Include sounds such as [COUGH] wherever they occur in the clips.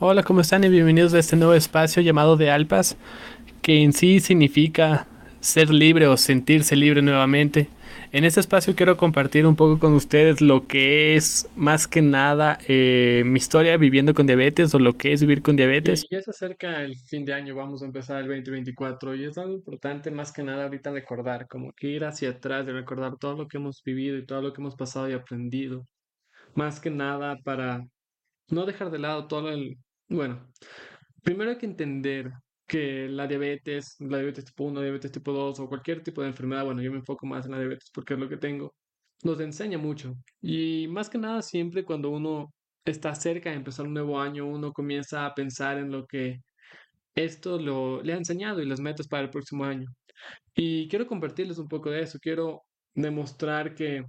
Hola, ¿cómo están? Y bienvenidos a este nuevo espacio llamado de Alpas, que en sí significa ser libre o sentirse libre nuevamente. En este espacio quiero compartir un poco con ustedes lo que es más que nada eh, mi historia viviendo con diabetes o lo que es vivir con diabetes. Y ya se acerca el fin de año, vamos a empezar el 2024 y es algo importante más que nada ahorita recordar, como que ir hacia atrás y recordar todo lo que hemos vivido y todo lo que hemos pasado y aprendido. Más que nada para no dejar de lado todo el... Bueno, primero hay que entender que la diabetes, la diabetes tipo 1, diabetes tipo 2 o cualquier tipo de enfermedad, bueno, yo me enfoco más en la diabetes porque es lo que tengo, nos enseña mucho. Y más que nada siempre cuando uno está cerca de empezar un nuevo año, uno comienza a pensar en lo que esto lo, le ha enseñado y las metas para el próximo año. Y quiero compartirles un poco de eso, quiero demostrar que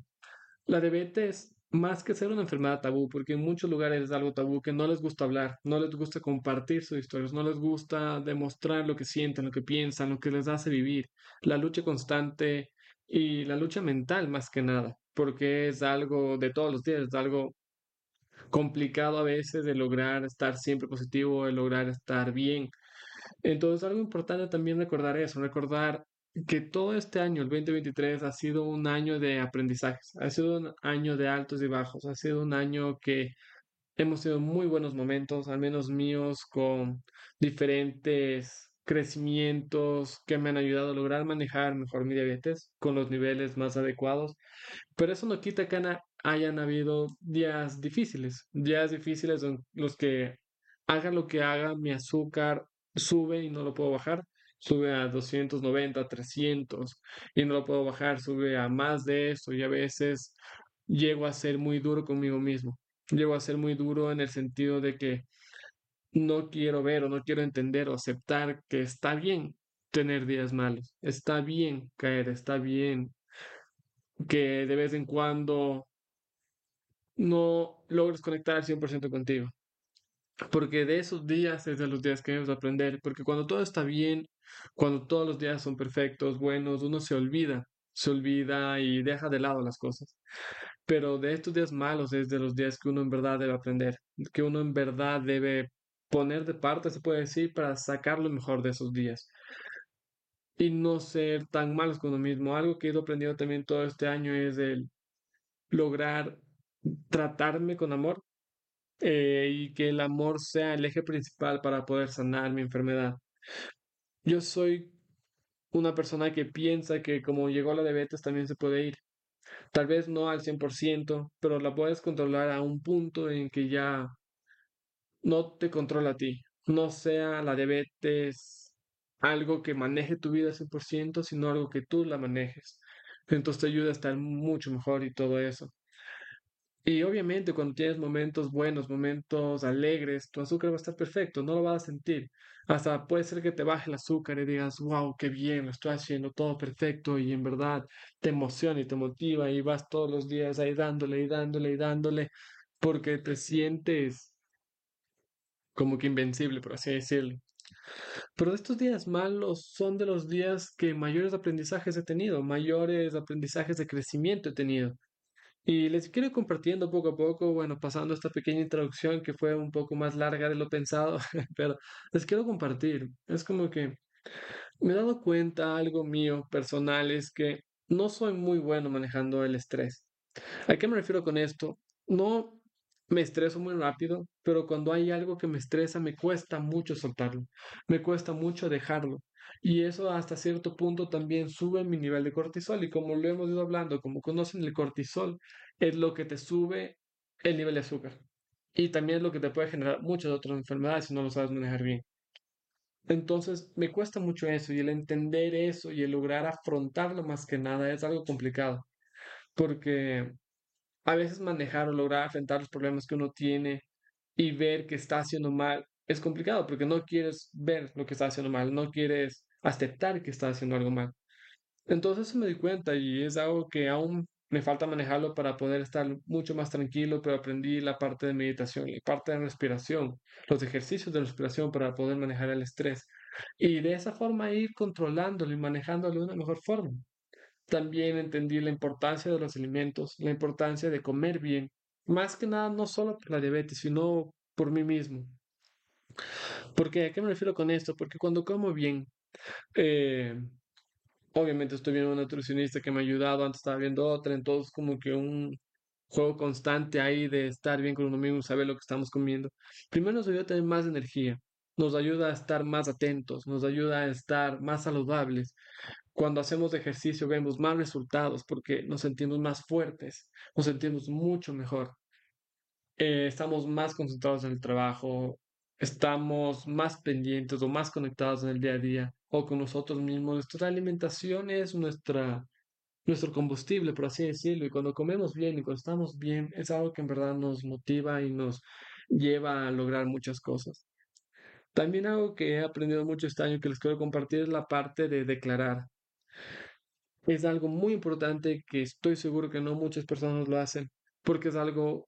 la diabetes, más que ser una enfermedad tabú, porque en muchos lugares es algo tabú que no les gusta hablar, no les gusta compartir sus historias, no les gusta demostrar lo que sienten, lo que piensan, lo que les hace vivir, la lucha constante y la lucha mental más que nada, porque es algo de todos los días, es algo complicado a veces de lograr estar siempre positivo, de lograr estar bien. Entonces, algo importante también recordar eso, recordar que todo este año, el 2023, ha sido un año de aprendizajes, ha sido un año de altos y bajos, ha sido un año que hemos tenido muy buenos momentos, al menos míos, con diferentes crecimientos que me han ayudado a lograr manejar mejor mi diabetes con los niveles más adecuados. Pero eso no quita que hayan habido días difíciles, días difíciles en los que haga lo que haga, mi azúcar sube y no lo puedo bajar. Sube a 290, 300 y no lo puedo bajar, sube a más de eso y a veces llego a ser muy duro conmigo mismo. Llego a ser muy duro en el sentido de que no quiero ver o no quiero entender o aceptar que está bien tener días malos, está bien caer, está bien que de vez en cuando no logres conectar al 100% contigo. Porque de esos días es de los días que debes aprender. Porque cuando todo está bien, cuando todos los días son perfectos, buenos, uno se olvida, se olvida y deja de lado las cosas. Pero de estos días malos es de los días que uno en verdad debe aprender, que uno en verdad debe poner de parte, se puede decir, para sacar lo mejor de esos días y no ser tan malos con uno mismo. Algo que he ido aprendiendo también todo este año es el lograr tratarme con amor eh, y que el amor sea el eje principal para poder sanar mi enfermedad. Yo soy una persona que piensa que como llegó la diabetes también se puede ir. Tal vez no al 100%, pero la puedes controlar a un punto en que ya no te controla a ti. No sea la diabetes algo que maneje tu vida al 100%, sino algo que tú la manejes. Entonces te ayuda a estar mucho mejor y todo eso. Y obviamente cuando tienes momentos buenos, momentos alegres, tu azúcar va a estar perfecto, no lo vas a sentir. Hasta puede ser que te baje el azúcar y digas, wow, qué bien, lo estoy haciendo todo perfecto y en verdad te emociona y te motiva y vas todos los días ahí dándole y dándole y dándole porque te sientes como que invencible, por así decirlo. Pero estos días malos son de los días que mayores aprendizajes he tenido, mayores aprendizajes de crecimiento he tenido. Y les quiero ir compartiendo poco a poco, bueno, pasando esta pequeña introducción que fue un poco más larga de lo pensado, [LAUGHS] pero les quiero compartir. Es como que me he dado cuenta, algo mío personal, es que no soy muy bueno manejando el estrés. ¿A qué me refiero con esto? No me estreso muy rápido, pero cuando hay algo que me estresa, me cuesta mucho soltarlo, me cuesta mucho dejarlo. Y eso hasta cierto punto también sube mi nivel de cortisol. Y como lo hemos ido hablando, como conocen el cortisol, es lo que te sube el nivel de azúcar. Y también es lo que te puede generar muchas otras enfermedades si no lo sabes manejar bien. Entonces, me cuesta mucho eso y el entender eso y el lograr afrontarlo más que nada es algo complicado, porque a veces manejar o lograr enfrentar los problemas que uno tiene y ver que está haciendo mal es complicado porque no quieres ver lo que está haciendo mal, no quieres aceptar que está haciendo algo mal. Entonces me di cuenta y es algo que aún me falta manejarlo para poder estar mucho más tranquilo, pero aprendí la parte de meditación y parte de respiración, los ejercicios de respiración para poder manejar el estrés y de esa forma ir controlándolo y manejándolo de una mejor forma. También entendí la importancia de los alimentos, la importancia de comer bien, más que nada no solo por la diabetes, sino por mí mismo. Porque, ¿a qué me refiero con esto? Porque cuando como bien, eh, obviamente estoy viendo una nutricionista que me ha ayudado, antes estaba viendo otra, entonces como que un juego constante ahí de estar bien con uno mismo, saber lo que estamos comiendo. Primero nos ayuda a tener más energía, nos ayuda a estar más atentos, nos ayuda a estar más saludables. Cuando hacemos ejercicio vemos más resultados porque nos sentimos más fuertes, nos sentimos mucho mejor. Eh, estamos más concentrados en el trabajo, estamos más pendientes o más conectados en el día a día o con nosotros mismos. Nuestra alimentación es nuestra, nuestro combustible, por así decirlo, y cuando comemos bien y cuando estamos bien, es algo que en verdad nos motiva y nos lleva a lograr muchas cosas. También algo que he aprendido mucho este año que les quiero compartir es la parte de declarar. Es algo muy importante que estoy seguro que no muchas personas lo hacen, porque es algo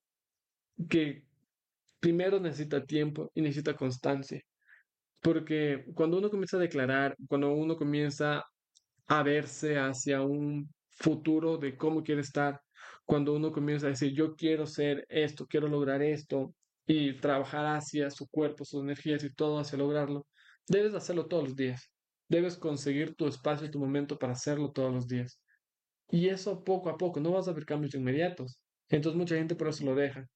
que primero necesita tiempo y necesita constancia. Porque cuando uno comienza a declarar, cuando uno comienza a verse hacia un futuro de cómo quiere estar, cuando uno comienza a decir, yo quiero ser esto, quiero lograr esto, y trabajar hacia su cuerpo, sus energías y todo hacia lograrlo, debes hacerlo todos los días. Debes conseguir tu espacio y tu momento para hacerlo todos los días. Y eso poco a poco, no vas a ver cambios inmediatos. Entonces mucha gente por eso lo deja.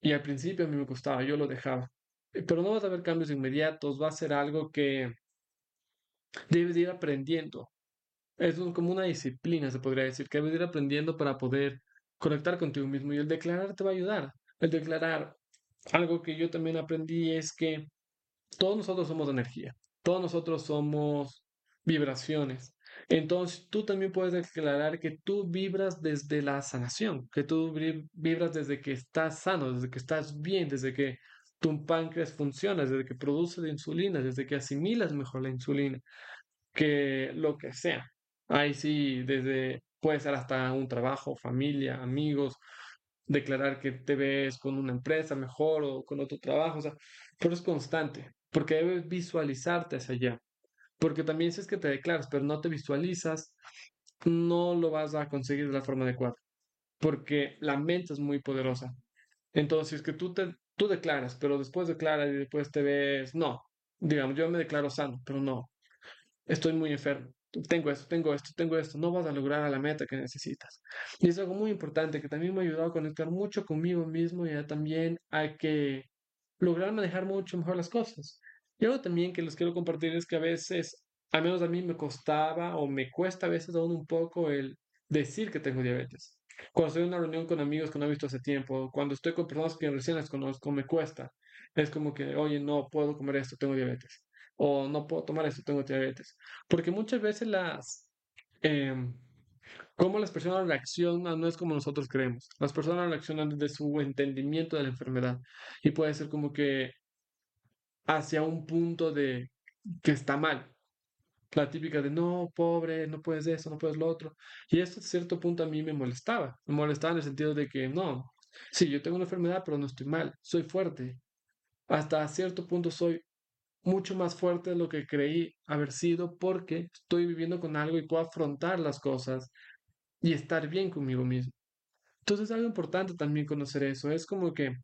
Y al principio a mí me costaba, yo lo dejaba. Pero no vas a ver cambios inmediatos, va a ser algo que debes ir aprendiendo. Es como una disciplina, se podría decir, que debes ir aprendiendo para poder conectar contigo mismo. Y el declarar te va a ayudar. El declarar, algo que yo también aprendí es que todos nosotros somos energía, todos nosotros somos vibraciones. Entonces tú también puedes declarar que tú vibras desde la sanación, que tú vibras desde que estás sano, desde que estás bien, desde que tu páncreas funciona, desde que produces insulina, desde que asimilas mejor la insulina, que lo que sea. Ahí sí, desde puede ser hasta un trabajo, familia, amigos, declarar que te ves con una empresa mejor o con otro trabajo, o sea, pero es constante, porque debes visualizarte hacia allá. Porque también si es que te declaras, pero no te visualizas, no lo vas a conseguir de la forma adecuada. Porque la mente es muy poderosa. Entonces, si es que tú, te, tú declaras, pero después declaras y después te ves, no, digamos, yo me declaro sano, pero no, estoy muy enfermo tengo esto, tengo esto, tengo esto, no vas a lograr la meta que necesitas. Y es algo muy importante que también me ha ayudado a conectar mucho conmigo mismo y también a que lograr manejar mucho mejor las cosas. Y algo también que les quiero compartir es que a veces, al menos a mí me costaba o me cuesta a veces aún un poco el decir que tengo diabetes. Cuando estoy en una reunión con amigos que no he visto hace tiempo, cuando estoy con personas que recién las conozco, me cuesta. Es como que, oye, no puedo comer esto, tengo diabetes o no puedo tomar esto, tengo diabetes. Porque muchas veces las, eh, cómo las personas reaccionan no es como nosotros creemos. Las personas reaccionan desde su entendimiento de la enfermedad y puede ser como que hacia un punto de que está mal. La típica de no, pobre, no puedes eso, no puedes lo otro. Y esto a cierto punto a mí me molestaba. Me molestaba en el sentido de que no, sí, yo tengo una enfermedad, pero no estoy mal, soy fuerte. Hasta cierto punto soy mucho más fuerte de lo que creí haber sido porque estoy viviendo con algo y puedo afrontar las cosas y estar bien conmigo mismo. Entonces es algo importante también conocer eso, es como que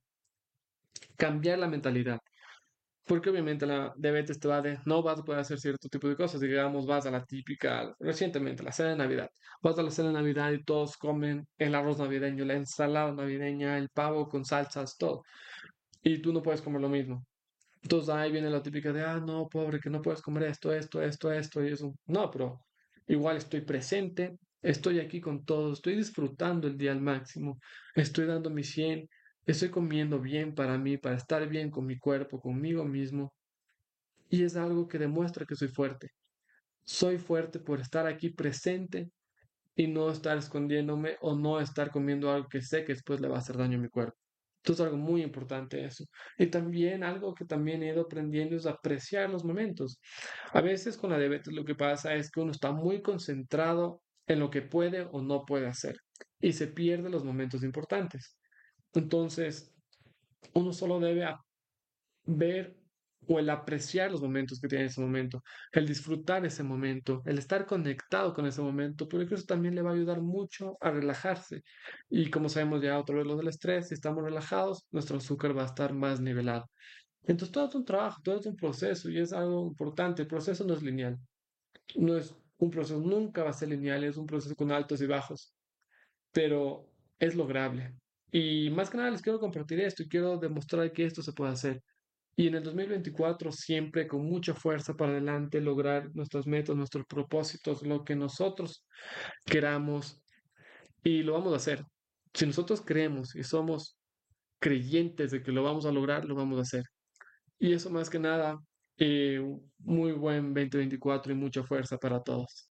cambiar la mentalidad. Porque obviamente la diabetes te va de, no vas a poder hacer cierto tipo de cosas, digamos, vas a la típica, recientemente, la cena de Navidad, vas a la cena de Navidad y todos comen el arroz navideño, la ensalada navideña, el pavo con salsas, todo. Y tú no puedes comer lo mismo. Entonces ahí viene la típica de, ah, no, pobre, que no puedes comer esto, esto, esto, esto y eso. No, pero igual estoy presente, estoy aquí con todos, estoy disfrutando el día al máximo, estoy dando mi 100, estoy comiendo bien para mí, para estar bien con mi cuerpo, conmigo mismo. Y es algo que demuestra que soy fuerte. Soy fuerte por estar aquí presente y no estar escondiéndome o no estar comiendo algo que sé que después le va a hacer daño a mi cuerpo. Entonces, algo muy importante eso. Y también algo que también he ido aprendiendo es apreciar los momentos. A veces con la diabetes lo que pasa es que uno está muy concentrado en lo que puede o no puede hacer y se pierde los momentos importantes. Entonces, uno solo debe ver o el apreciar los momentos que tiene ese momento, el disfrutar ese momento, el estar conectado con ese momento, porque eso también le va a ayudar mucho a relajarse. Y como sabemos ya otra vez lo del estrés, si estamos relajados, nuestro azúcar va a estar más nivelado. Entonces todo es un trabajo, todo es un proceso y es algo importante. El proceso no es lineal, no es un proceso, nunca va a ser lineal, es un proceso con altos y bajos, pero es lograble. Y más que nada les quiero compartir esto y quiero demostrar que esto se puede hacer. Y en el 2024 siempre con mucha fuerza para adelante lograr nuestros metas, nuestros propósitos, lo que nosotros queramos y lo vamos a hacer. Si nosotros creemos y somos creyentes de que lo vamos a lograr, lo vamos a hacer. Y eso más que nada, eh, muy buen 2024 y mucha fuerza para todos.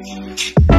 Música